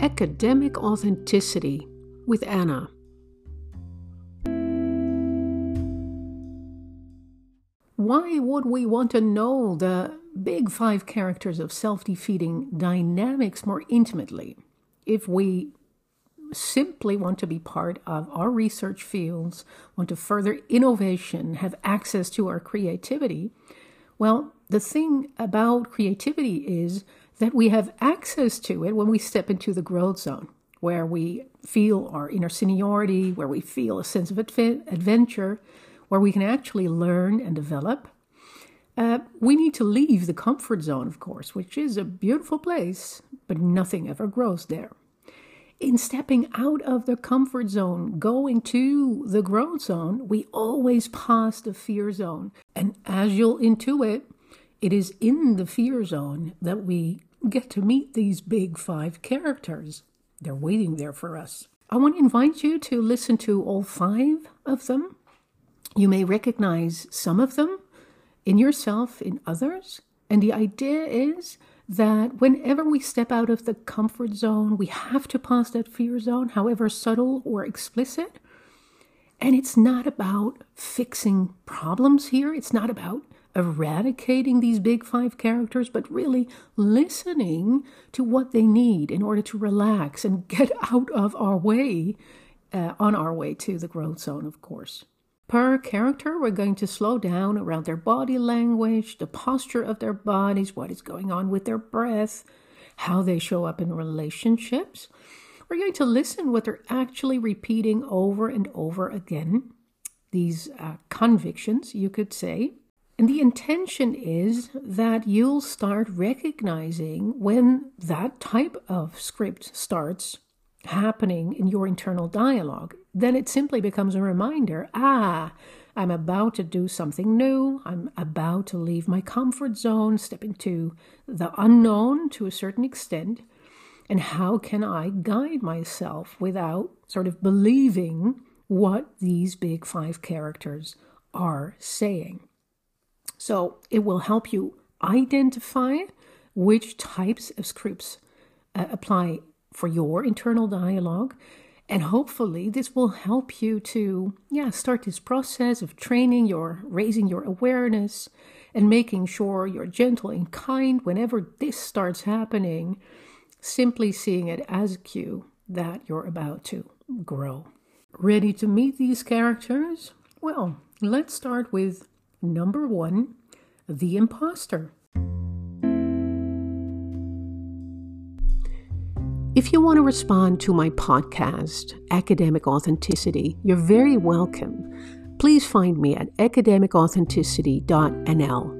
Academic Authenticity with Anna. Why would we want to know the big five characters of self defeating dynamics more intimately if we simply want to be part of our research fields, want to further innovation, have access to our creativity? Well, the thing about creativity is that we have access to it when we step into the growth zone, where we feel our inner seniority, where we feel a sense of adventure, where we can actually learn and develop. Uh, we need to leave the comfort zone, of course, which is a beautiful place, but nothing ever grows there in stepping out of the comfort zone, going to the growth zone, we always pass the fear zone. And as you'll intuit, it is in the fear zone that we get to meet these big five characters. They're waiting there for us. I want to invite you to listen to all five of them. You may recognize some of them in yourself, in others. And the idea is that whenever we step out of the comfort zone, we have to pass that fear zone, however subtle or explicit. And it's not about fixing problems here. It's not about eradicating these big five characters, but really listening to what they need in order to relax and get out of our way, uh, on our way to the growth zone, of course. Per character, we're going to slow down around their body language, the posture of their bodies, what is going on with their breath, how they show up in relationships. We're going to listen what they're actually repeating over and over again, these uh, convictions, you could say. And the intention is that you'll start recognizing when that type of script starts happening in your internal dialogue, then it simply becomes a reminder ah, I'm about to do something new. I'm about to leave my comfort zone, step into the unknown to a certain extent. And how can I guide myself without sort of believing what these big five characters are saying? So it will help you identify which types of scripts uh, apply for your internal dialogue. And hopefully, this will help you to, yeah, start this process of training your, raising your awareness and making sure you're gentle and kind whenever this starts happening, simply seeing it as a cue that you're about to grow. Ready to meet these characters? Well, let's start with number one the imposter. If you want to respond to my podcast, Academic Authenticity, you're very welcome. Please find me at academicauthenticity.nl.